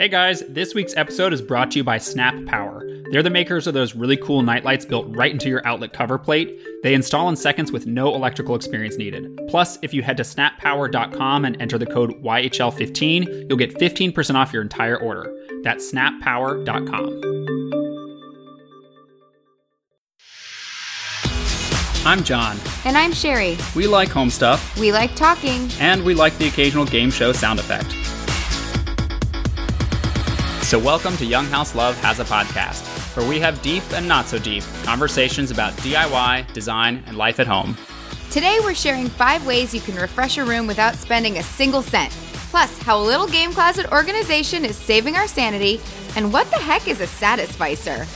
Hey guys, this week's episode is brought to you by Snap Power. They're the makers of those really cool nightlights built right into your outlet cover plate. They install in seconds with no electrical experience needed. Plus, if you head to snappower.com and enter the code YHL15, you'll get 15% off your entire order. That's snappower.com. I'm John. And I'm Sherry. We like home stuff, We like talking. and we like the occasional game show sound effect. So, welcome to Young House Love Has a Podcast, where we have deep and not so deep conversations about DIY, design, and life at home. Today we're sharing five ways you can refresh a room without spending a single cent. Plus, how a little game closet organization is saving our sanity, and what the heck is a satisficer?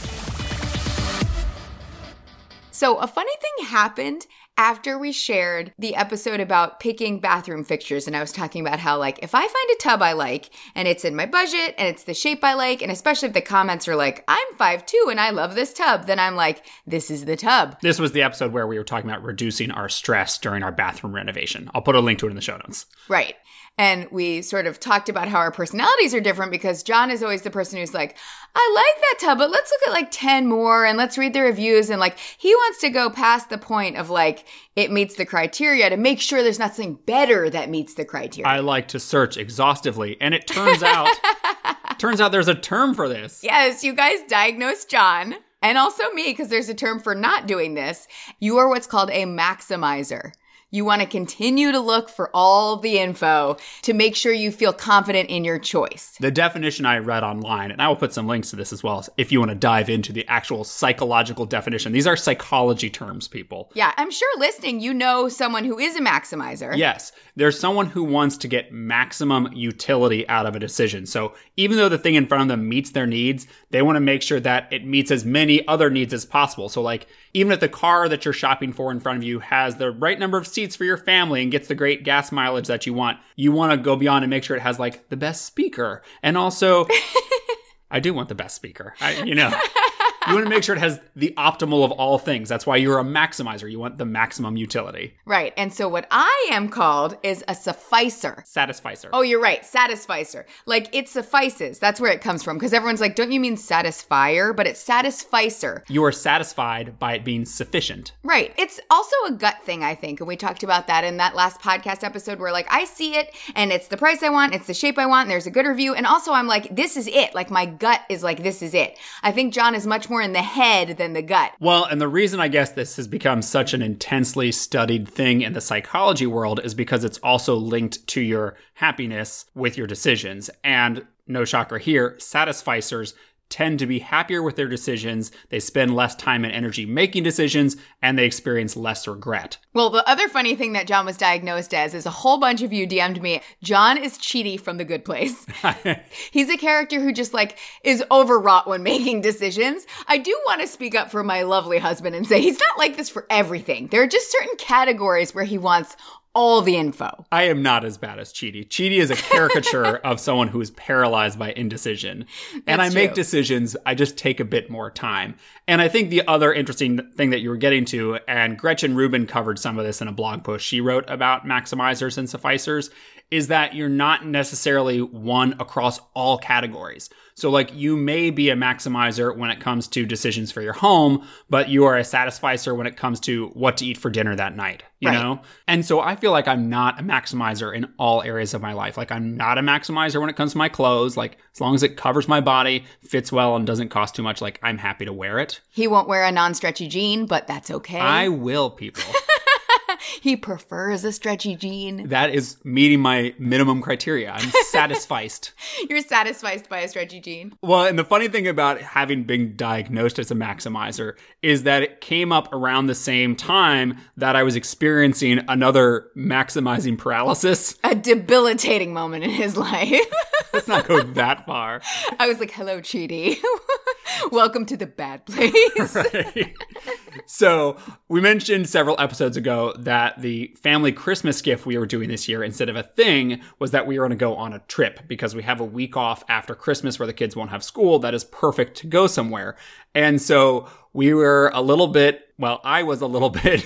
So, a funny thing happened after we shared the episode about picking bathroom fixtures. And I was talking about how, like, if I find a tub I like and it's in my budget and it's the shape I like, and especially if the comments are like, I'm 5'2 and I love this tub, then I'm like, this is the tub. This was the episode where we were talking about reducing our stress during our bathroom renovation. I'll put a link to it in the show notes. Right. And we sort of talked about how our personalities are different because John is always the person who's like, I like that tub, but let's look at like 10 more and let's read the reviews. And like, he wants to go past the point of like, it meets the criteria to make sure there's not something better that meets the criteria. I like to search exhaustively, and it turns out, turns out there's a term for this. yes, you guys diagnosed John and also me because there's a term for not doing this. You are what's called a maximizer. You want to continue to look for all the info to make sure you feel confident in your choice. The definition I read online, and I will put some links to this as well if you want to dive into the actual psychological definition. These are psychology terms, people. Yeah, I'm sure listening, you know someone who is a maximizer. Yes, there's someone who wants to get maximum utility out of a decision. So even though the thing in front of them meets their needs, they want to make sure that it meets as many other needs as possible. So, like, even if the car that you're shopping for in front of you has the right number of seats for your family and gets the great gas mileage that you want, you want to go beyond and make sure it has, like, the best speaker. And also, I do want the best speaker. I, you know. You want to make sure it has the optimal of all things. That's why you're a maximizer. You want the maximum utility. Right. And so what I am called is a sufficer. Satisficer. Oh, you're right. Satisficer. Like it suffices. That's where it comes from. Because everyone's like, don't you mean satisfier? But it's satisficer. You are satisfied by it being sufficient. Right. It's also a gut thing, I think. And we talked about that in that last podcast episode where like I see it and it's the price I want, it's the shape I want, and there's a good review. And also I'm like, this is it. Like my gut is like, this is it. I think John is much more in the head than the gut. Well, and the reason I guess this has become such an intensely studied thing in the psychology world is because it's also linked to your happiness with your decisions. And no shocker here, satisficers tend to be happier with their decisions, they spend less time and energy making decisions, and they experience less regret. Well, the other funny thing that John was diagnosed as is a whole bunch of you DM'd me. John is Chidi from The Good Place. He's a character who just like is overwrought when making decisions. I do want to speak up for my lovely husband and say he's not like this for everything. There are just certain categories where he wants all the info. I am not as bad as Chidi. Chidi is a caricature of someone who is paralyzed by indecision. and I make true. decisions, I just take a bit more time. And I think the other interesting thing that you were getting to, and Gretchen Rubin covered some of this in a blog post she wrote about maximizers and sufficers, is that you're not necessarily one across all categories. So, like, you may be a maximizer when it comes to decisions for your home, but you are a satisficer when it comes to what to eat for dinner that night, you Right. know? And so I feel like I'm not a maximizer in all areas of my life. Like, I'm not a maximizer when it comes to my clothes. Like, as long as it covers my body, fits well, and doesn't cost too much, like, I'm happy to wear it. He won't wear a non-stretchy jean, but that's okay. I will, people. he prefers a stretchy jean. that is meeting my minimum criteria. I'm satisfied. You're satisfied by a stretchy jean. Well, and the funny thing about having been diagnosed as a maximizer is that it came up around the same time that I was experiencing another maximizing paralysis. A debilitating moment in his life. Let's not go that far. I was like, hello, Chidi. Welcome to the bad place. Right? so, we mentioned several episodes ago that the family Christmas gift we were doing this year, instead of a thing, was that we were going to go on a trip because we have a week off after Christmas where the kids won't have school. That is perfect to go somewhere. And so we were a little bit, well, I was a little bit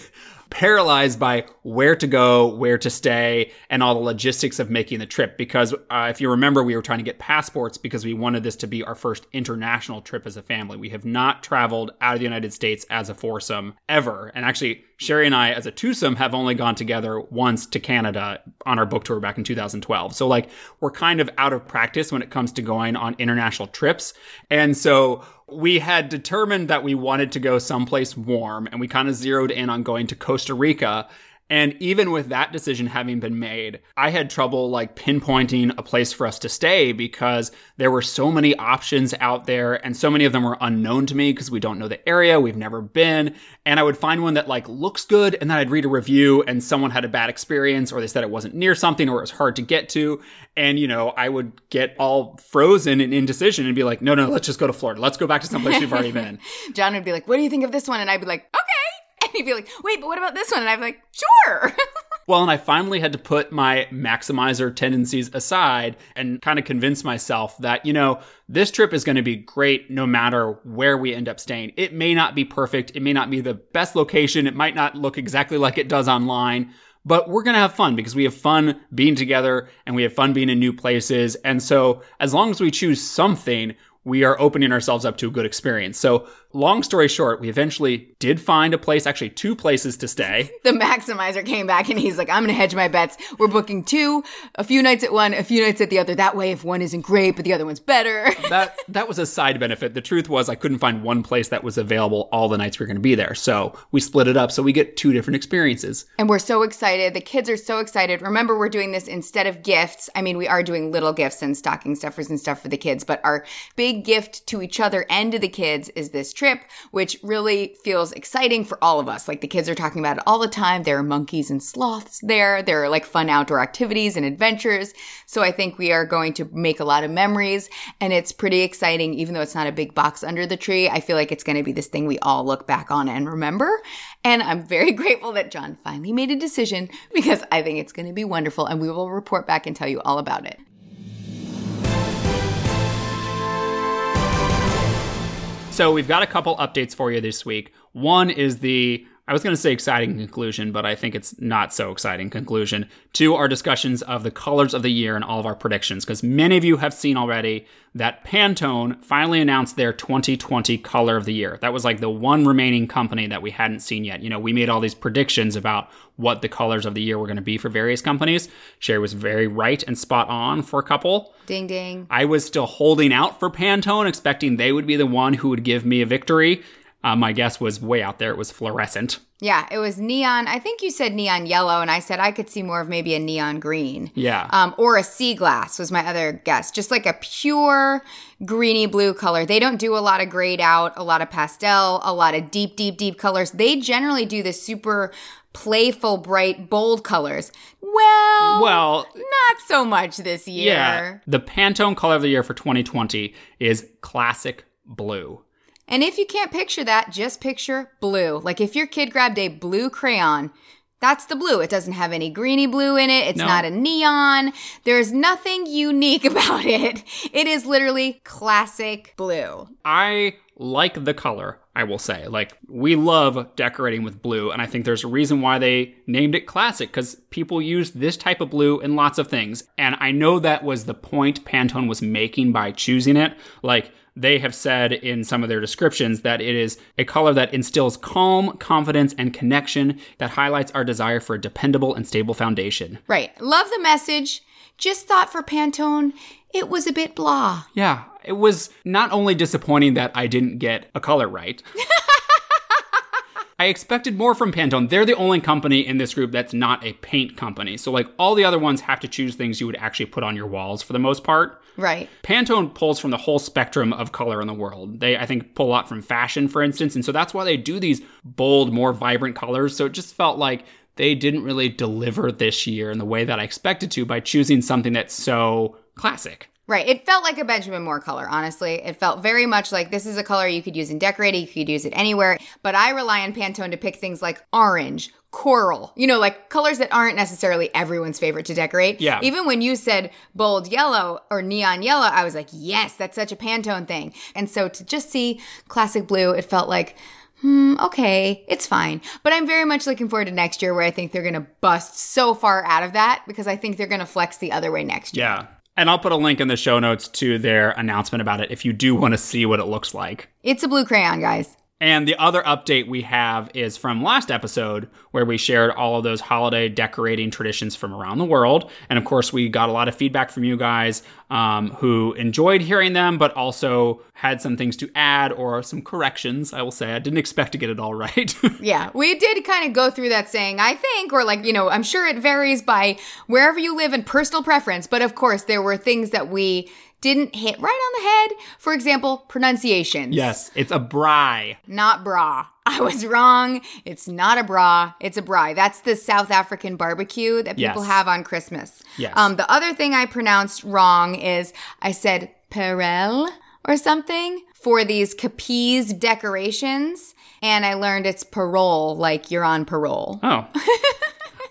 paralyzed by where to go, where to stay, and all the logistics of making the trip. Because uh, if you remember, we were trying to get passports because we wanted this to be our first international trip as a family. We have not traveled out of the United States as a foursome ever. And actually, Sherry and I, as a twosome, have only gone together once to Canada on our book tour back in 2012. So, like, we're kind of out of practice when it comes to going on international trips. And so, we had determined that we wanted to go someplace warm and we kind of zeroed in on going to Costa Rica. And even with that decision having been made, I had trouble like pinpointing a place for us to stay because there were so many options out there and so many of them were unknown to me because we don't know the area, we've never been. And I would find one that like looks good and then I'd read a review and someone had a bad experience or they said it wasn't near something or it was hard to get to. And, you know, I would get all frozen and indecision and be like, no, no, let's just go to Florida. Let's go back to someplace we've already been. John would be like, what do you think of this one? And I'd be like, okay. And he'd be like, wait, but what about this one? And I'd be like, sure. Well, and I finally had to put my maximizer tendencies aside and kind of convince myself that, you know, this trip is going to be great no matter where we end up staying. It may not be perfect. It may not be the best location. It might not look exactly like it does online, but we're going to have fun because we have fun being together and we have fun being in new places. And so as long as we choose something, we are opening ourselves up to a good experience. So, long story short, we eventually did find a place, actually two places to stay. the maximizer came back and he's like, I'm going to hedge my bets. We're booking two, a few nights at one, a few nights at the other. That way, if one isn't great, but the other one's better. that that was a side benefit. The truth was I couldn't find one place that was available all the nights we were going to be there. So, we split it up so we get two different experiences. And we're so excited. The kids are so excited. Remember, we're doing this instead of gifts. I mean, we are doing little gifts and stocking stuffers and stuff for the kids, but our big gift to each other and to the kids is this trip, which really feels exciting for all of us. Like the kids are talking about it all the time. There are monkeys and sloths there. There are like fun outdoor activities and adventures. So I think we are going to make a lot of memories and it's pretty exciting. Even though it's not a big box under the tree, I feel like it's going to be this thing we all look back on and remember. And I'm very grateful that John finally made a decision because I think it's going to be wonderful and we will report back and tell you all about it. So we've got a couple updates for you this week. One is the I was going to say exciting conclusion, but I think it's not so exciting conclusion to our discussions of the colors of the year and all of our predictions. Because many of you have seen already that Pantone finally announced their 2020 color of the year. That was like the one remaining company that we hadn't seen yet. You know, we made all these predictions about what the colors of the year were going to be for various companies. Sherry was very right and spot on for a couple. Ding ding. I was still holding out for Pantone, expecting they would be the one who would give me a victory. Uh, my guess was way out there. It was fluorescent. Yeah, it was neon. I think you said neon yellow, and I said I could see more of maybe a neon green. Yeah. Um, or a sea glass was my other guess. Just like a pure greeny blue color. They don't do a lot of grayed out, a lot of pastel, a lot of deep, deep, deep colors. They generally do the super playful, bright, bold colors. Well, Well, not so much this year. yeah. The Pantone color of the year for 2020 is classic blue. And if you can't picture that, just picture blue. Like if your kid grabbed a blue crayon, that's the blue. It doesn't have any greeny blue in it. It's No. not a neon. There's nothing unique about it. It is literally classic blue. I like the color, I will say. Like, we love decorating with blue, and I think there's a reason why they named it classic, because people use this type of blue in lots of things. And I know that was the point Pantone was making by choosing it. Like, they have said in some of their descriptions that it is a color that instills calm, confidence, and connection that highlights our desire for a dependable and stable foundation. Right. Love the message. Just thought for Pantone, it was a bit blah. Yeah, it was not only disappointing that I didn't get a color right. I expected more from Pantone. They're the only company in this group that's not a paint company. So, like, all the other ones have to choose things you would actually put on your walls for the most part. Right. Pantone pulls from the whole spectrum of color in the world. They, I think, pull a lot from fashion, for instance. And so that's why they do these bold, more vibrant colors. So it just felt like they didn't really deliver this year in the way that I expected to by choosing something that's so classic. Right. It felt like a Benjamin Moore color, honestly. It felt very much like this is a color you could use in decorating, you could use it anywhere. But I rely on Pantone to pick things like orange, coral, you know, like colors that aren't necessarily everyone's favorite to decorate. Yeah. Even when you said bold yellow or neon yellow, I was like, yes, that's such a Pantone thing. And so to just see classic blue, it felt like, hmm, okay, it's fine. But I'm very much looking forward to next year where I think they're going to bust so far out of that because I think they're going to flex the other way next year. Yeah. And I'll put a link in the show notes to their announcement about it if you do want to see what it looks like. It's a blue crayon, guys. And the other update we have is from last episode, where we shared all of those holiday decorating traditions from around the world. And of course, we got a lot of feedback from you guys um, who enjoyed hearing them, but also had some things to add or some corrections. I will say, I didn't expect to get it all right. yeah, we did kind of go through that saying, I think, or like, you know, I'm sure it varies by wherever you live and personal preference. But of course, there were things that we didn't hit right on the head. For example, pronunciations. yes, it's a braai. Not bra. I was wrong. It's not a bra. It's a braai. That's the South African barbecue that people Yes. have on Christmas. Yes. Um, the other thing I pronounced wrong is I said perel or something for these Capiz decorations. And I learned it's parol, like you're on parole. Oh.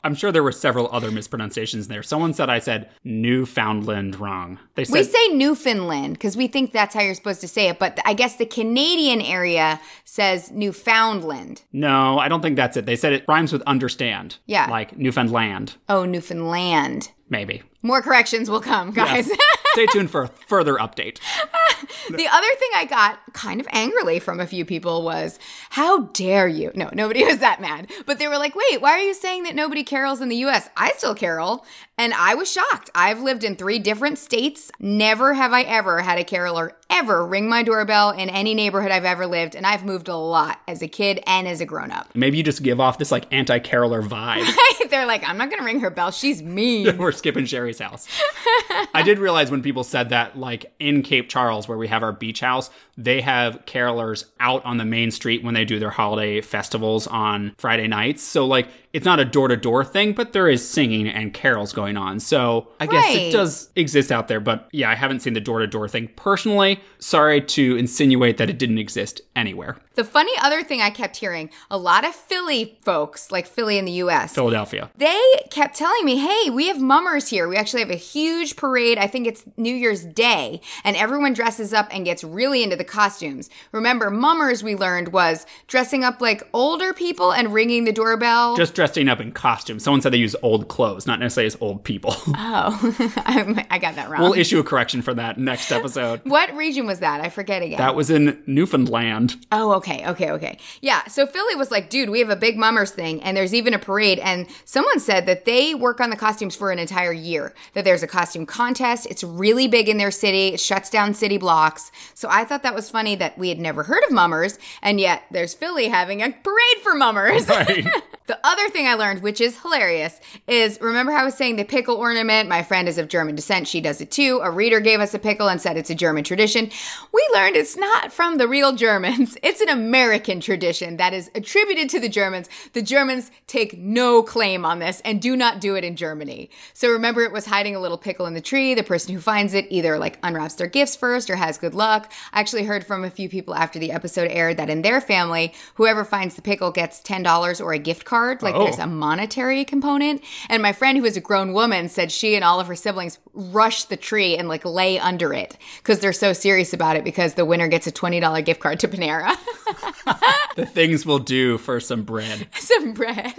I'm sure there were several other mispronunciations there. Someone said I said Newfoundland wrong. They said We say Newfoundland because we think that's how you're supposed to say it, but I guess the Canadian area says Newfoundland. no, I don't think that's it. They said it rhymes with understand. Yeah. Like Newfoundland, Oh, Newfoundland. maybe. More corrections will come, guys. Stay tuned for a further update. the other thing I got kind of angrily from a few people was, How dare you? No, nobody was that mad. But they were like, Wait, why are you saying that nobody carols in the US? I still carol. And I was shocked. I've lived in three different states. Never have I ever had a caroler ever ring my doorbell in any neighborhood I've ever lived. And I've moved a lot as a kid and as a grown up. Maybe you just give off this like anti-caroler vibe. They're like, I'm not going to ring her bell. She's mean. We're skipping Sherry's house. I did realize when people said that, like in Cape Charles, where we have our beach house, they have carolers out on the main street when they do their holiday festivals on Friday nights. So, like, it's not a door to door thing, but there is singing and carols going on. So, I guess Right. it does exist out there. But yeah, I haven't seen the door to door thing personally. Sorry to insinuate that it didn't exist anywhere. The funny other thing I kept hearing a lot of Philly folks, like Philly in the US, Philadelphia. they kept telling me, hey, we have mummers here. We actually have a huge parade. I think it's New Year's Day, and everyone dresses up and gets really into the costumes. Remember, mummers, we learned, was dressing up like older people and ringing the doorbell. Just dressing up in costumes. Someone said they use old clothes, not necessarily as old people. oh, I I got that wrong. we'll issue a correction for that next episode. what region was that? I forget again. That was in Newfoundland. Oh, okay, okay, okay. Okay. Yeah, so Philly was like, dude, we have a big mummers thing, and there's even a parade. And someone said that they work on the costumes for an entire year, that there's a costume contest. It's really big in their city, it shuts down city blocks. So I thought that was funny that we had never heard of mummers, and yet there's Philly having a parade for mummers. Right. The other thing I learned, which is hilarious, is remember how I was saying the pickle ornament? My friend is of German descent. She does it too. A reader gave us a pickle and said it's a German tradition. We learned it's not from the real Germans. It's an American tradition that is attributed to the Germans. The Germans take no claim on this and do not do it in Germany. So remember, it was hiding a little pickle in the tree. The person who finds it either like unwraps their gifts first or has good luck. I actually heard from a few people after the episode aired that in their family, whoever finds the pickle gets $10 or a gift card. Like Oh. there's a monetary component. And my friend who is a grown woman said she and all of her siblings rush the tree and like lay under it because they're so serious about it because the winner gets a $20 gift card to Panera. the things we'll do for some bread. Some bread.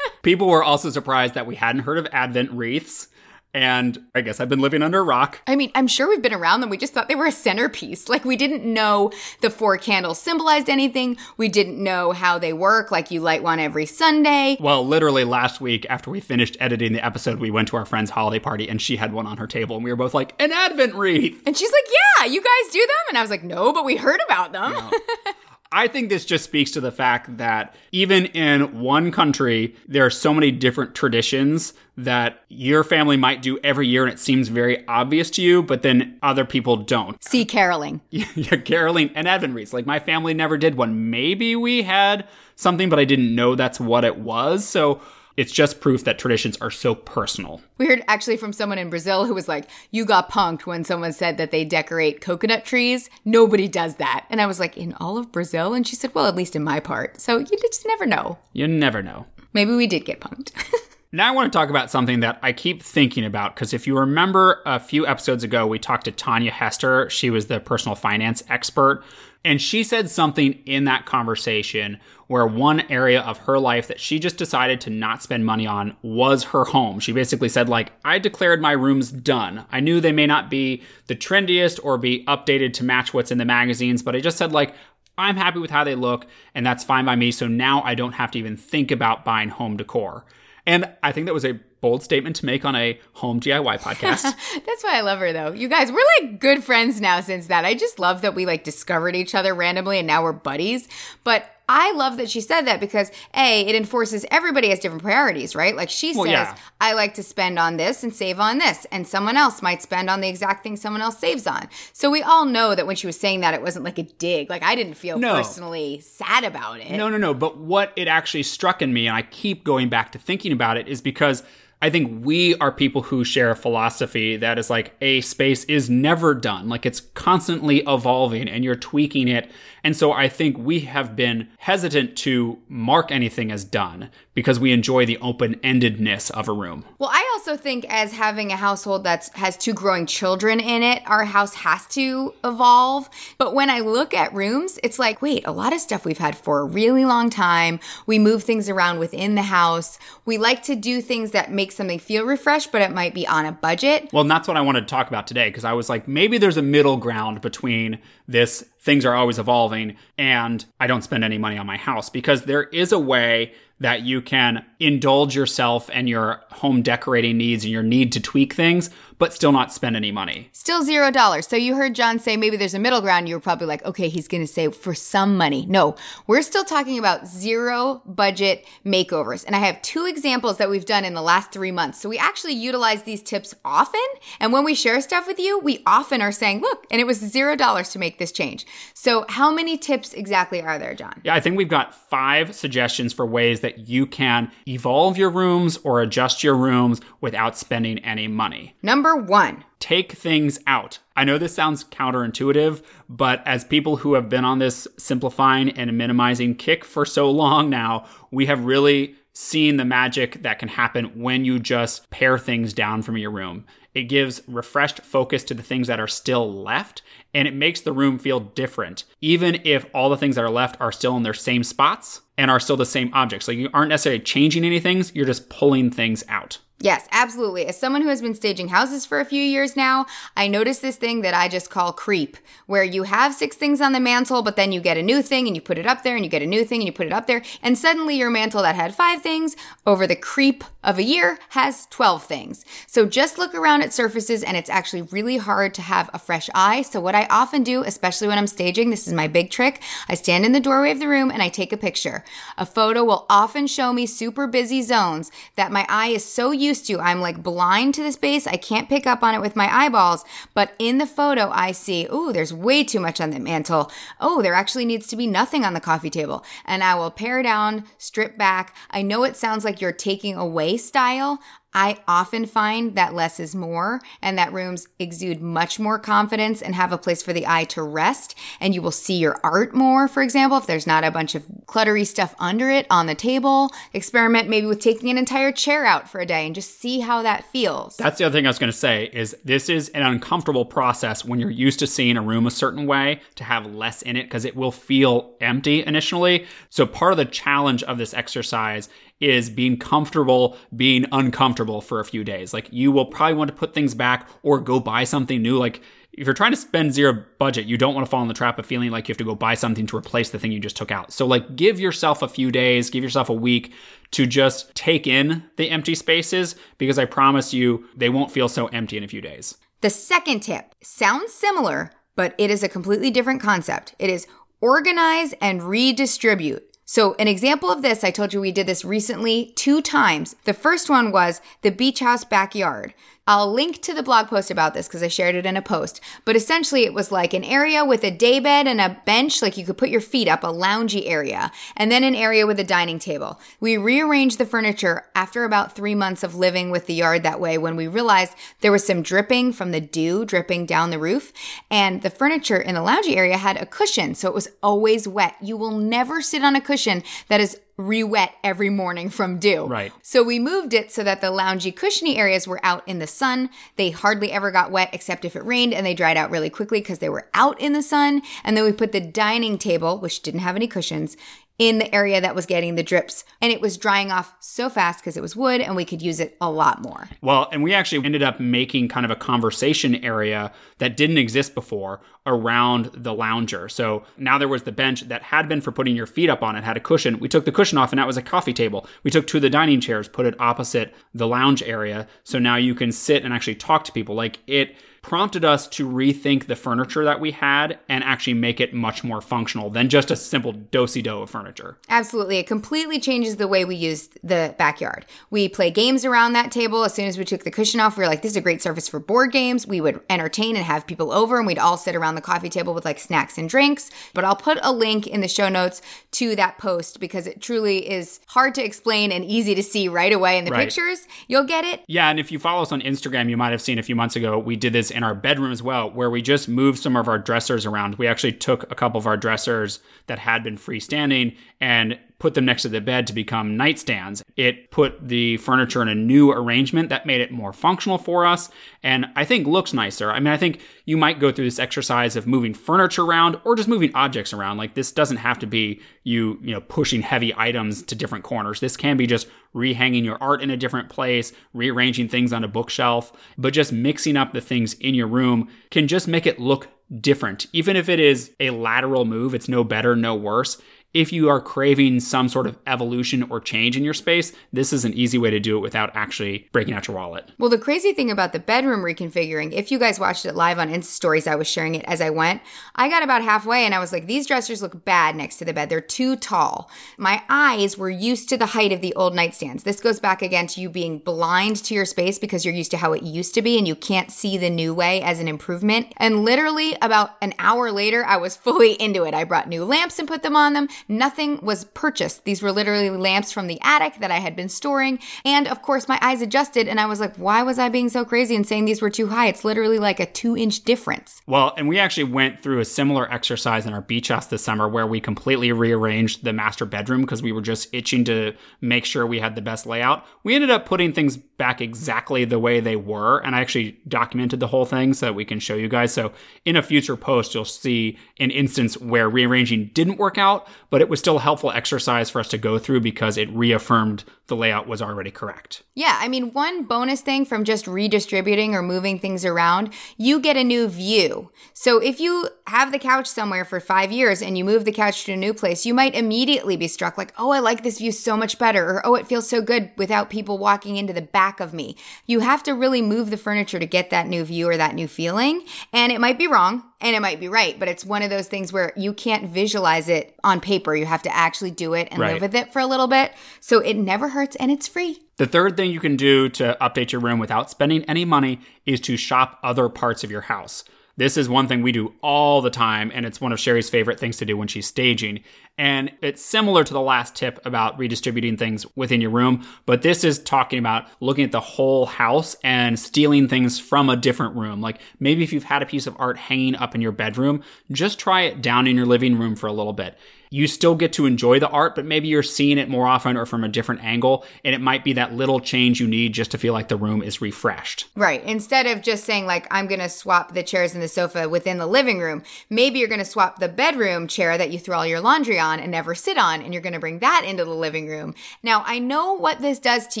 People were also surprised that we hadn't heard of Advent wreaths. And I guess I've been living under a rock. I mean, I'm sure we've been around them. We just thought they were a centerpiece. Like, we didn't know the four candles symbolized anything. We didn't know how they work. Like, you light one every Sunday. Well, literally last week after we finished editing the episode, we went to our friend's holiday party and she had one on her table and we were both like, an Advent wreath. And she's like, Yeah, you guys do them? And I was like, No, but we heard about them. I think this just speaks to the fact that even in one country, there are so many different traditions that your family might do every year and it seems very obvious to you, but then other people don't. See caroling. yeah, caroling and wreaths. Like my family never did one. Maybe we had something, but I didn't know that's what it was. So it's just proof that traditions are so personal. We heard actually from someone in Brazil who was like, You got punked when someone said that they decorate coconut trees. Nobody does that. And I was like, In all of Brazil? And she said, Well, at least in my part. So you just never know. You never know. Maybe we did get punked. Now I want to talk about something that I keep thinking about because if you remember a few episodes ago, we talked to Tanja Hester. She was the personal finance expert. And she said something in that conversation where one area of her life that she just decided to not spend money on was her home. She basically said like, I declared my rooms done. I knew they may not be the trendiest or be updated to match what's in the magazines, but I just said like, I'm happy with how they look and that's fine by me. So now I don't have to even think about buying home decor. And I think that was a bold statement to make on a home DIY podcast. That's why I love her though. You guys, we're like good friends now since that. I just love that we like discovered each other randomly and now we're buddies. But I love that she said that because A, it enforces everybody has different priorities, right? Like she Well, says, yeah. I like to spend on this and save on this. And someone else might spend on the exact thing someone else saves on. So we all know that when she was saying that, it wasn't like a dig. Like I didn't feel No. personally sad about it. No, no, no. But what it actually struck in me, and I keep going back to thinking about it, is because I think we are people who share a philosophy that is like a space is never done. Like it's constantly evolving and you're tweaking it. And so I think we have been hesitant to mark anything as done because we enjoy the open endedness of a room. Well, I also think as having a household that has two growing children in it, our house has to evolve. But when I look at rooms, it's like, wait, a lot of stuff we've had for a really long time. We move things around within the house. We like to do things that make something feel refreshed, but it might be on a budget. Well, and that's what I wanted to talk about today because I was like, maybe there's a middle ground between this things are always evolving and I don't spend any money on my house because there is a way that you can indulge yourself and your home decorating needs and your need to tweak things, but still not spend any money. Still zero dollars. So you heard John say maybe there's a middle ground. You were probably like, okay, he's going to say for some money. No, we're still talking about zero budget makeovers. And I have two examples that we've done in the last three months. So we actually utilize these tips often. And when we share stuff with you, we often are saying, look, and it was zero dollars to make this change. So how many tips exactly are there, John? Yeah, I think we've got five suggestions for ways that you can evolve your rooms or adjust your rooms without spending any money. Number one, take things out. I know this sounds counterintuitive, but as people who have been on this simplifying and minimizing kick for so long now, we have really seen the magic that can happen when you just pare things down from your room. It gives refreshed focus to the things that are still left, and it makes the room feel different, even if all the things that are left are still in their same spots and are still the same objects. Like you aren't necessarily changing any things, you're just pulling things out. Yes, absolutely. As someone who has been staging houses for a few years now, I noticed this thing that I just call creep, where you have six things on the mantle, but then you get a new thing and you put it up there and you get a new thing and you put it up there. And suddenly your mantle that had five things over the creep of a year has 12 things. So just look around at surfaces and it's actually really hard to have a fresh eye. So what I often do, especially when I'm staging, this is my big trick. I stand in the doorway of the room and I take a picture. A photo will often show me super busy zones that my eye is so used to. I'm like blind to the space. I can't pick up on it with my eyeballs. But in the photo, I see, ooh, there's way too much on the mantle. Oh, there actually needs to be nothing on the coffee table. And I will pare down, strip back. I know it sounds like you're taking away style. I often find that less is more and that rooms exude much more confidence and have a place for the eye to rest. And you will see your art more, for example, if there's not a bunch of cluttery stuff under it on the table. Experiment maybe with taking an entire chair out for a day and just see how that feels. That's the other thing I was going to say is this is an uncomfortable process when you're used to seeing a room a certain way to have less in it because it will feel empty initially. So part of the challenge of this exercise is being comfortable being uncomfortable for a few days. Like you will probably want to put things back or go buy something new like if you're trying to spend zero budget, you don't want to fall in the trap of feeling like you have to go buy something to replace the thing you just took out. So like give yourself a few days, give yourself a week to just take in the empty spaces because I promise you they won't feel so empty in a few days. The second tip sounds similar, but it is a completely different concept. It is organize and redistribute. So, an example of this, I told you we did this recently two times. The first one was the beach house backyard. I'll link to the blog post about this because I shared it in a post. But essentially, it was like an area with a daybed and a bench, like you could put your feet up, a loungy area, and then an area with a dining table. We rearranged the furniture after about three months of living with the yard that way when we realized there was some dripping from the dew dripping down the roof. And the furniture in the loungy area had a cushion, so it was always wet. You will never sit on a cushion that is re-wet every morning from dew. Right. So we moved it so that the loungy cushiony areas were out in the sun. They hardly ever got wet except if it rained and they dried out really quickly because they were out in the sun. And then we put the dining table, which didn't have any cushions, in the area that was getting the drips. And it was drying off so fast because it was wood and we could use it a lot more. Well, and we actually ended up making kind of a conversation area that didn't exist before around the lounger. So now there was the bench that had been for putting your feet up on it, had a cushion. We took the cushion off and that was a coffee table. We took two of the dining chairs, put it opposite the lounge area. So now you can sit and actually talk to people. Like it prompted us to rethink the furniture that we had and actually make it much more functional than just a simple do-si-do of furniture. Absolutely. It completely changes the way we use the backyard. We play games around that table. As soon as we took the cushion off, we were like, this is a great surface for board games. We would entertain and have people over and we'd all sit around the coffee table with like snacks and drinks. But I'll put a link in the show notes to that post because it truly is hard to explain and easy to see right away in the Right. pictures. You'll get it. Yeah, and if you follow us on Instagram, you might have seen a few months ago, we did this in our bedroom as well, where we just moved some of our dressers around. We actually took a couple of our dressers that had been freestanding and put them next to the bed to become nightstands. It put the furniture in a new arrangement that made it more functional for us and I think looks nicer. I mean, I think you might go through this exercise of moving furniture around or just moving objects around. Like this doesn't have to be you, you know, pushing heavy items to different corners. This can be just rehanging your art in a different place, rearranging things on a bookshelf, but just mixing up the things in your room can just make it look different. Even if it is a lateral move, it's no better, no worse. If you are craving some sort of evolution or change in your space, this is an easy way to do it without actually breaking out your wallet. Well, the crazy thing about the bedroom reconfiguring, if you guys watched it live on Insta stories, I was sharing it as I went. I got about halfway and I was like, these dressers look bad next to the bed. They're too tall. My eyes were used to the height of the old nightstands. This goes back again to you being blind to your space because you're used to how it used to be and you can't see the new way as an improvement. And literally about an hour later, I was fully into it. I brought new lamps and put them on them. Nothing was purchased. These were literally lamps from the attic that I had been storing. And of course, my eyes adjusted and I was like, why was I being so crazy and saying these were too high? It's literally like a two inch difference. Well, and we actually went through a similar exercise in our beach house this summer where we completely rearranged the master bedroom because we were just itching to make sure we had the best layout. We ended up putting things back exactly the way they were, and I actually documented the whole thing so that we can show you guys. So in a future post, you'll see an instance where rearranging didn't work out, but it was still a helpful exercise for us to go through because it reaffirmed the layout was already correct. Yeah, I mean, one bonus thing from just redistributing or moving things around, you get a new view. So if you have the couch somewhere for five years and you move the couch to a new place, you might immediately be struck like, oh, I like this view so much better, or oh, it feels so good without people walking into the back of me. You have to really move the furniture to get that new view or that new feeling. And it might be wrong and it might be right, but it's one of those things where you can't visualize it on paper. You have to actually do it and Right. live with it for a little bit. So it never hurts and it's free. The third thing you can do to update your room without spending any money is to shop other parts of your house. This is one thing we do all the time, and it's one of Sherry's favorite things to do when she's staging. And it's similar to the last tip about redistributing things within your room, but this is talking about looking at the whole house and stealing things from a different room. Like maybe if you've had a piece of art hanging up in your bedroom, just try it down in your living room for a little bit you still get to enjoy the art, but maybe you're seeing it more often or from a different angle, and it might be that little change you need just to feel like the room is refreshed. Right. Instead of just saying, like, I'm going to swap the chairs and the sofa within the living room, maybe you're going to swap the bedroom chair that you throw all your laundry on and never sit on, and you're going to bring that into the living room. Now, I know what this does to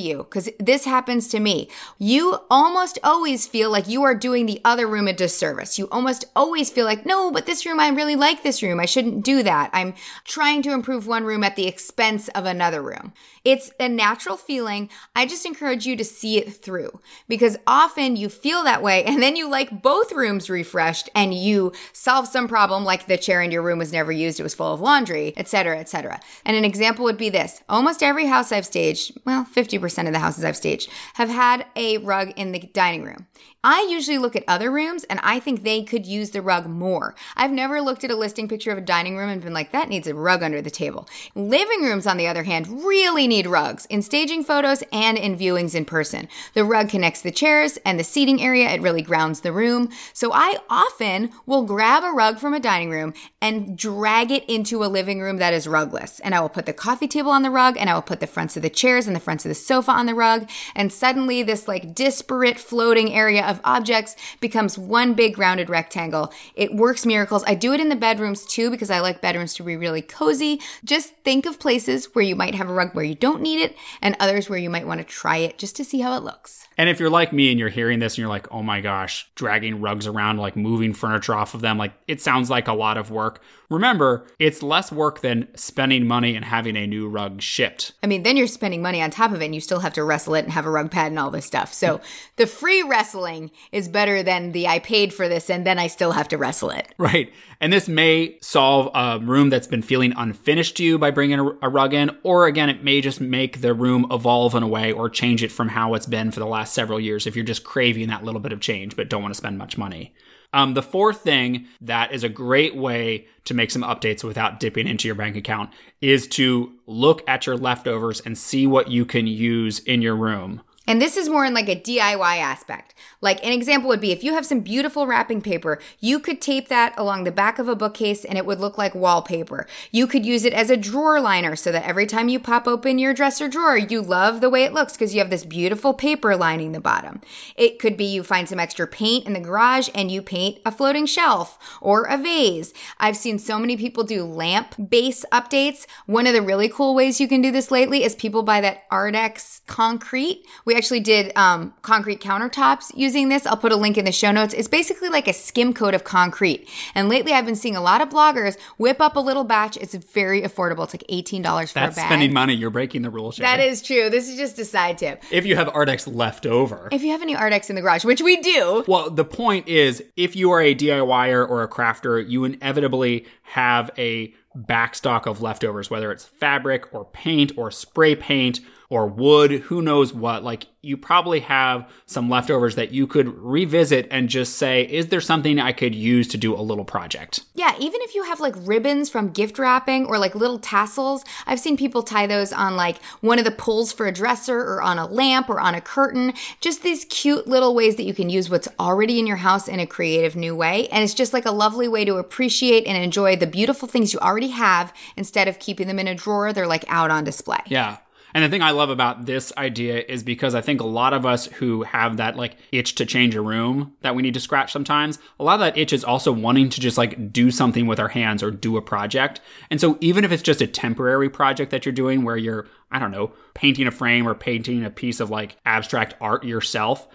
you because this happens to me. You almost always feel like you are doing the other room a disservice. You almost always feel like, no, but this room, I really like this room. I shouldn't do that. I'm trying to improve one room at the expense of another room. It's a natural feeling. I just encourage you to see it through because often you feel that way and then you like both rooms refreshed and you solve some problem like the chair in your room was never used, it was full of laundry, etc., etc. And an example would be this. Almost every house I've staged, well, 50% of the houses I've staged have had a rug in the dining room. I usually look at other rooms and I think they could use the rug more. I've never looked at a listing picture of a dining room and been like, that needs a rug under the table. Living rooms, on the other hand, really need rugs in staging photos and in viewings in person. The rug connects the chairs and the seating area. It really grounds the room. So I often will grab a rug from a dining room and drag it into a living room that is rugless. And I will put the coffee table on the rug and I will put the fronts of the chairs and the fronts of the sofa on the rug. And suddenly this like disparate floating area of objects becomes one big rounded rectangle. It works miracles. I do it in the bedrooms too because I like bedrooms to be really cozy. Just think of places where you might have a rug where you don't need it and others where you might want to try it just to see how it looks. And if you're like me and you're hearing this and you're like, oh my gosh, dragging rugs around, like moving furniture off of them, like it sounds like a lot of work. Remember, it's less work than spending money and having a new rug shipped. I mean, then you're spending money on top of it and you still have to wrestle it and have a rug pad and all this stuff. So the free wrestling is better than the I paid for this and then I still have to wrestle it. Right. And this may solve a room that's been feeling unfinished to you by bringing a rug in, or again, it may just make the room evolve in a way or change it from how it's been for the last several years if you're just craving that little bit of change but don't want to spend much money. Um, the fourth thing that is a great way to make some updates without dipping into your bank account is to look at your leftovers and see what you can use in your room. And this is more in like a DIY aspect. Like an example would be if you have some beautiful wrapping paper, you could tape that along the back of a bookcase and it would look like wallpaper. You could use it as a drawer liner so that every time you pop open your dresser drawer, you love the way it looks because you have this beautiful paper lining the bottom. It could be you find some extra paint in the garage and you paint a floating shelf or a vase. I've seen so many people do lamp base updates. One of the really cool ways you can do this lately is people buy that Ardex concrete. We actually did um, concrete countertops using this. I'll put a link in the show notes. It's basically like a skim coat of concrete. And lately I've been seeing a lot of bloggers whip up a little batch. It's very affordable. It's like $18 for That's a bag. spending money. You're breaking the rules. That is true. This is just a side tip. If you have Ardex left over. If you have any Ardex in the garage, which we do, Well, the point is, if you are a DIYer or a crafter, you inevitably have a backstock of leftovers, whether it's fabric or paint or spray paint or wood, who knows what. Like, you probably have some leftovers that you could revisit and just say, is there something I could use to do a little project? Yeah, even if you have like ribbons from gift wrapping or like little tassels, I've seen people tie those on like one of the pulls for a dresser or on a lamp or on a curtain. Just these cute little ways that you can use what's already in your house in a creative new way. And it's just like a lovely way to appreciate and enjoy the beautiful things you already have instead of keeping them in a drawer. They're like out on display. Yeah. And the thing I love about this idea is because I think a lot of us who have that like itch to change a room that we need to scratch sometimes, a lot of that itch is also wanting to just like do something with our hands or do a project. And so even if it's just a temporary project that you're doing where you're, I don't know, painting a frame or painting a piece of like abstract art yourself,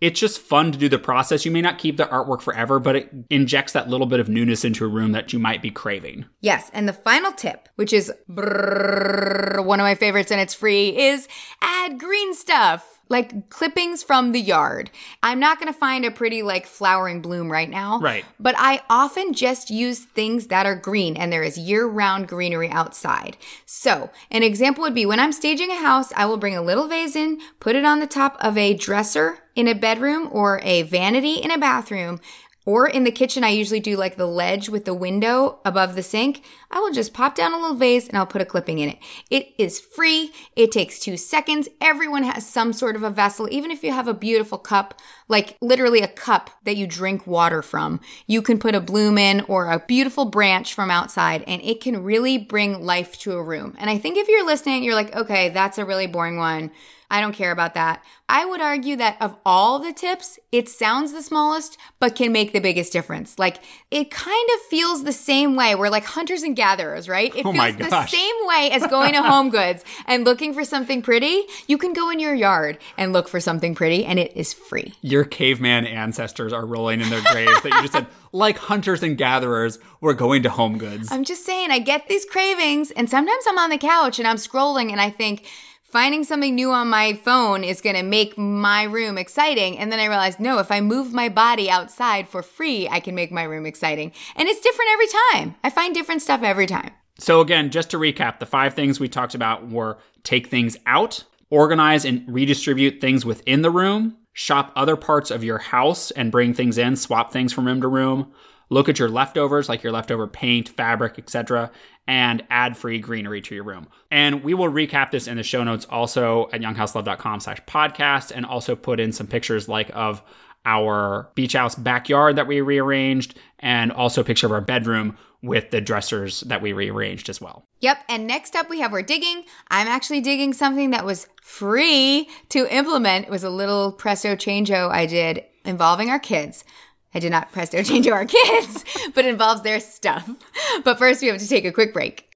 it's just fun to do the process. You may not keep the artwork forever, but it injects that little bit of newness into a room that you might be craving. Yes, and the final tip, which is brrrr, one of my favorites and it's free, is add green stuff. Like clippings from the yard. I'm not gonna find a pretty like flowering bloom right now. Right. But I often just use things that are green and there is year round greenery outside. So, an example would be when I'm staging a house, I will bring a little vase in, put it on the top of a dresser in a bedroom or a vanity in a bathroom. Or in the kitchen, I usually do like the ledge with the window above the sink. I will just pop down a little vase and I'll put a clipping in it. It is free. It takes two seconds. Everyone has some sort of a vessel. Even if you have a beautiful cup, like literally a cup that you drink water from, you can put a bloom in or a beautiful branch from outside and it can really bring life to a room. And I think if you're listening, you're like, okay, that's a really boring one. I don't care about that. I would argue that of all the tips, it sounds the smallest, but can make the biggest difference. Like it kind of feels the same way. We're like hunters and gatherers, right? It Oh feels the same way as going to Home Goods and looking for something pretty. You can go in your yard and look for something pretty, and it is free. Your caveman ancestors are rolling in their graves that you just said, like hunters and gatherers, we're going to home goods. I'm just saying, I get these cravings, and sometimes I'm on the couch and I'm scrolling, and I think, finding something new on my phone is going to make my room exciting. And then I realized, no, if I move my body outside for free, I can make my room exciting. And it's different every time. I find different stuff every time. So, again, just to recap, the five things we talked about were take things out, organize and redistribute things within the room, shop other parts of your house and bring things in, swap things from room to room, look at your leftovers, like your leftover paint, fabric, etc., and add free greenery to your room. And we will recap this in the show notes also at younghouselove.com slash podcast and also put in some pictures like of our beach house backyard that we rearranged, and also a picture of our bedroom with the dressers that we rearranged as well. Yep. And next up, we have We're Digging. I'm actually digging something that was free to implement. It was a little presto changeo I did involving our kids. I did not presto changeo our kids, but involves their stuff. But first, we have to take a quick break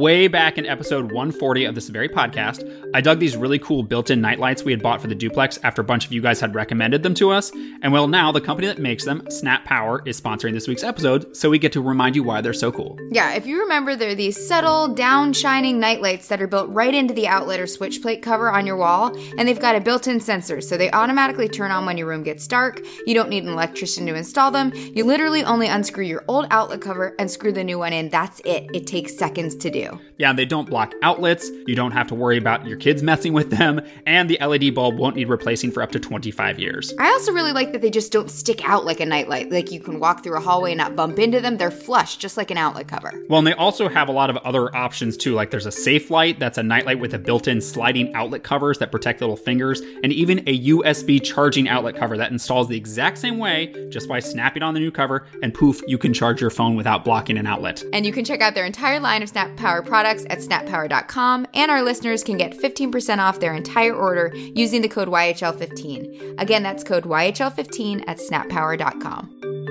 way back in episode 140 of this very podcast, I dug these really cool built in nightlights we had bought for the duplex after a bunch of you guys had recommended them to us. And well, now the company that makes them, Snap Power, is sponsoring this week's episode, so we get to remind you why they're so cool. Yeah, if you remember, they're these subtle, down shining nightlights that are built right into the outlet or switch plate cover on your wall, and they've got a built in sensor, so they automatically turn on when your room gets dark. You don't need an electrician to install them. You literally only unscrew your old outlet cover and screw the new one in. That's it. It takes seconds to do. Yeah, they don't block outlets, you don't have to worry about your kids messing with them, and the LED bulb won't need replacing for up to 25 years. I also really like that they just don't stick out like a nightlight. Like you can walk through a hallway and not bump into them. They're flush, just like an outlet cover. Well, and they also have a lot of other options too. Like there's a safe light that's a nightlight with a built in sliding outlet covers that protect little fingers, and even a USB charging outlet cover that installs the exact same way just by snapping on the new cover, and poof, you can charge your phone without blocking an outlet. And you can check out their entire line of SnapPower products at snappower.com, and our listeners can get 15% off their entire order using the code YHL15. Again, that's code YHL15 at snappower.com.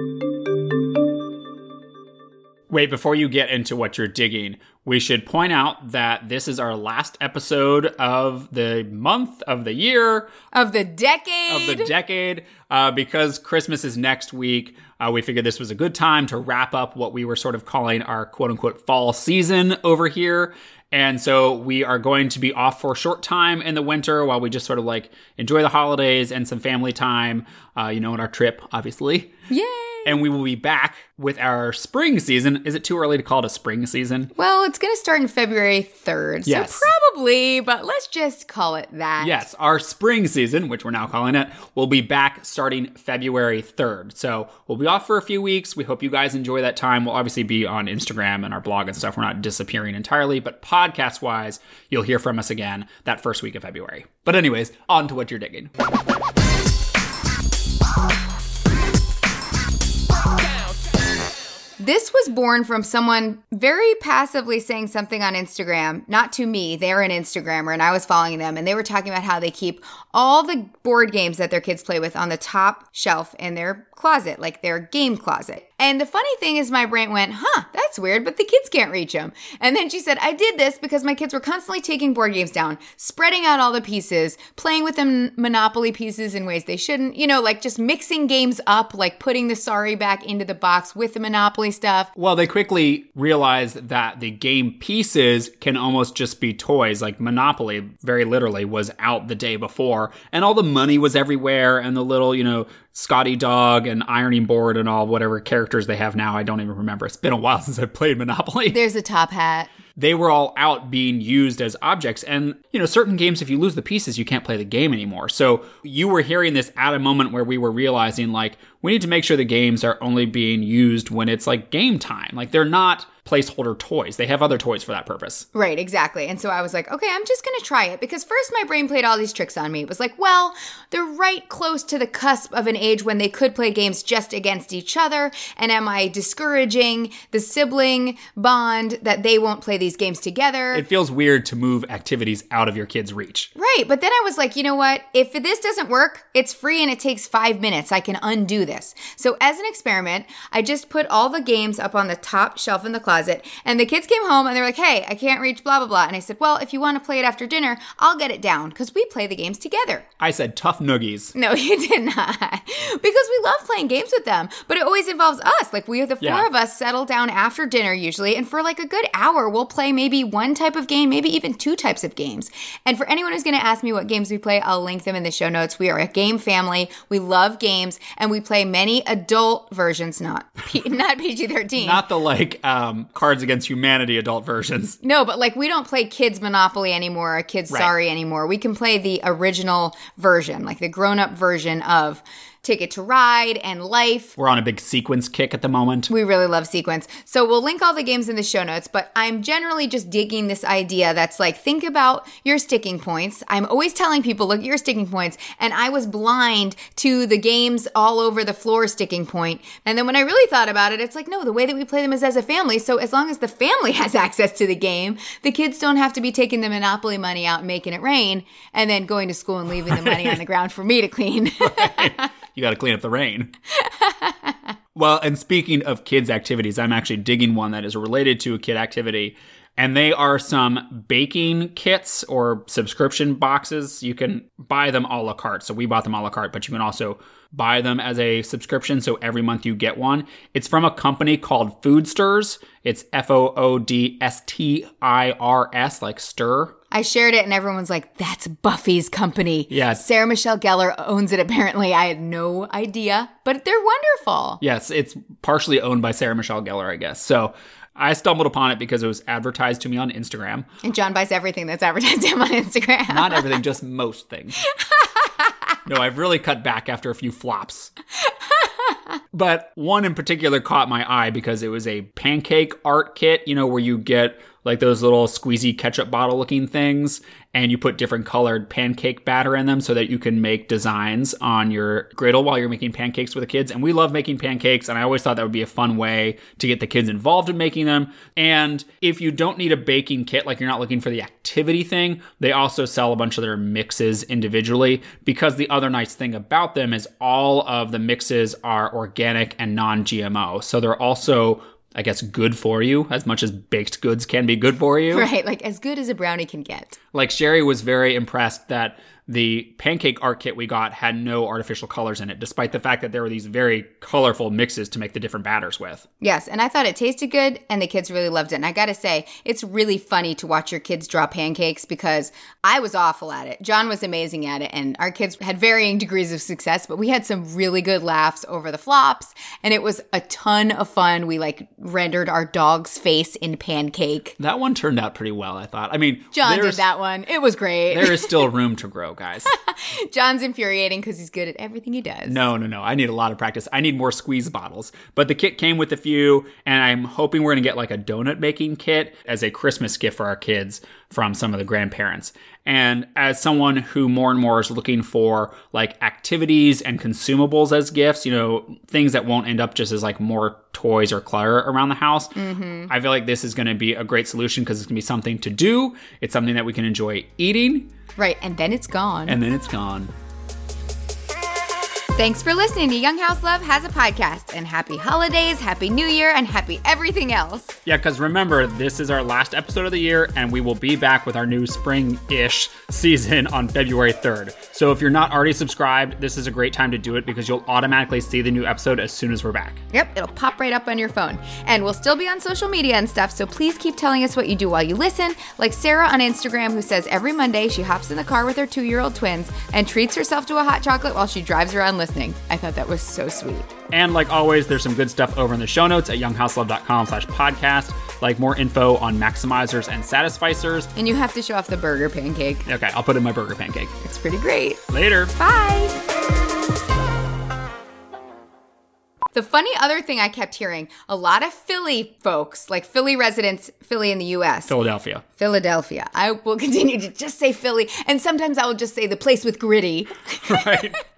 Wait, before you get into what you're digging, we should point out that this is our last episode of the month, of the year, of the decade. Of the decade. Uh, because Christmas is next week, uh, we figured this was a good time to wrap up what we were sort of calling our quote unquote fall season over here. And so we are going to be off for a short time in the winter while we just sort of like enjoy the holidays and some family time, uh, you know, in our trip, obviously. Yay! And we will be back with our spring season. Is it too early to call it a spring season? Well, it's going to start in February 3rd. Yes. So probably, but let's just call it that. Yes, our spring season, which we're now calling it, will be back starting February 3rd. So we'll be off for a few weeks. We hope you guys enjoy that time. We'll obviously be on Instagram and our blog and stuff. We're not disappearing entirely, but podcast wise, you'll hear from us again that first week of February. But, anyways, on to what you're digging. This was born from someone very passively saying something on Instagram, not to me. They're an Instagrammer and I was following them and they were talking about how they keep all the board games that their kids play with on the top shelf in their closet, like their game closet. And the funny thing is, my brain went, huh, that's weird, but the kids can't reach them. And then she said, I did this because my kids were constantly taking board games down, spreading out all the pieces, playing with them Monopoly pieces in ways they shouldn't, you know, like just mixing games up, like putting the sorry back into the box with the Monopoly stuff. Well, they quickly realized that the game pieces can almost just be toys. Like Monopoly, very literally, was out the day before, and all the money was everywhere, and the little, you know, Scotty Dog and Ironing Board and all whatever characters they have now. I don't even remember. It's been a while since I've played Monopoly. There's a top hat. They were all out being used as objects. And, you know, certain games, if you lose the pieces, you can't play the game anymore. So you were hearing this at a moment where we were realizing, like, we need to make sure the games are only being used when it's like game time. Like, they're not placeholder toys. They have other toys for that purpose. Right, exactly. And so I was like, okay, I'm just going to try it because first my brain played all these tricks on me. It was like, well, they're right close to the cusp of an age when they could play games just against each other. And am I discouraging the sibling bond that they won't play these games together? It feels weird to move activities out of your kid's reach. Right. But then I was like, you know what? If this doesn't work, it's free and it takes five minutes. I can undo this. So as an experiment, I just put all the games up on the top shelf in the closet closet. And the kids came home and they were like, hey, I can't reach blah, blah, blah. And I said, well, if you want to play it after dinner, I'll get it down because we play the games together. I said tough noogies. No, you did not. because we love playing games with them, but it always involves us. Like we, the four yeah. of us, settle down after dinner usually. And for like a good hour, we'll play maybe one type of game, maybe even two types of games. And for anyone who's going to ask me what games we play, I'll link them in the show notes. We are a game family. We love games and we play many adult versions, not, P- not PG 13. Not the like um, Cards Against Humanity adult versions. No, but like we don't play Kids Monopoly anymore, or Kids right. Sorry anymore. We can play the original version, like the grown up version of Ticket to Ride and Life. We're on a big sequence kick at the moment. We really love Sequence. So we'll link all the games in the show notes, but I'm generally just digging this idea that's like, think about your sticking points. I'm always telling people, look at your sticking points. And I was blind to the games all over the floor sticking point. And then when I really thought about it, it's like, no, the way that we play them is as a family. So as long as the family has access to the game, the kids don't have to be taking the Monopoly money out and making it rain and then going to school and leaving the money on the ground for me to clean. You got to clean up the rain. well, and speaking of kids' activities, I'm actually digging one that is related to a kid activity. And they are some baking kits or subscription boxes. You can buy them a la carte. So we bought them a la carte, but you can also buy them as a subscription. So every month you get one. It's from a company called Foodstirs. It's F O O D S T I R S, like stir. I shared it and everyone's like, that's Buffy's company. Yes. Sarah Michelle Gellar owns it apparently. I had no idea, but they're wonderful. Yes, it's partially owned by Sarah Michelle Gellar, I guess. So I stumbled upon it because it was advertised to me on Instagram. And John buys everything that's advertised to him on Instagram. Not everything, just most things. no, I've really cut back after a few flops. but one in particular caught my eye because it was a pancake art kit, you know, where you get like those little squeezy ketchup bottle looking things and you put different colored pancake batter in them so that you can make designs on your griddle while you're making pancakes with the kids. And we love making pancakes, and I always thought that would be a fun way to get the kids involved in making them. And if you don't need a baking kit, like you're not looking for the activity thing, they also sell a bunch of their mixes individually because the other nice thing about them is all of the mixes are organic and non GMO. So they're also I guess good for you as much as baked goods can be good for you. Right, like as good as a brownie can get. Like Sherry was very impressed that the pancake art kit we got had no artificial colors in it, despite the fact that there were these very colorful mixes to make the different batters with. Yes, and I thought it tasted good, and the kids really loved it. And I gotta say, it's really funny to watch your kids draw pancakes because I was awful at it. John was amazing at it, and our kids had varying degrees of success, but we had some really good laughs over the flops, and it was a ton of fun. We like rendered our dog's face in pancake. That one turned out pretty well, I thought. I mean, John did that one. It was great. There is still room to grow, guys. John's infuriating because he's good at everything he does. No, no, no. I need a lot of practice. I need more squeeze bottles. But the kit came with a few, and I'm hoping we're going to get like a donut making kit as a Christmas gift for our kids from some of the grandparents. And as someone who more and more is looking for like activities and consumables as gifts, you know, things that won't end up just as like more toys or clutter around the house, mm-hmm. I feel like this is going to be a great solution because it's going to be something to do. It's something that we can enjoy eating, Right, and then it's gone. and then it's gone. Thanks for listening to Young House Love has a podcast. And happy holidays, happy new year, and happy everything else. Yeah, because remember, this is our last episode of the year, and we will be back with our new spring ish season on February 3rd. So if you're not already subscribed, this is a great time to do it because you'll automatically see the new episode as soon as we're back. Yep, it'll pop right up on your phone. And we'll still be on social media and stuff, so please keep telling us what you do while you listen. Like Sarah on Instagram, who says every Monday she hops in the car with her two year old twins and treats herself to a hot chocolate while she drives around listening. I thought that was so sweet. And like always, there's some good stuff over in the show notes at younghouselove.com slash podcast, like more info on maximizers and satisficers. And you have to show off the burger pancake. Okay, I'll put in my burger pancake. It's pretty great. Later. Bye. The funny other thing I kept hearing a lot of Philly folks, like Philly residents, Philly in the US, Philadelphia. Philadelphia. I will continue to just say Philly, and sometimes I will just say the place with gritty. right?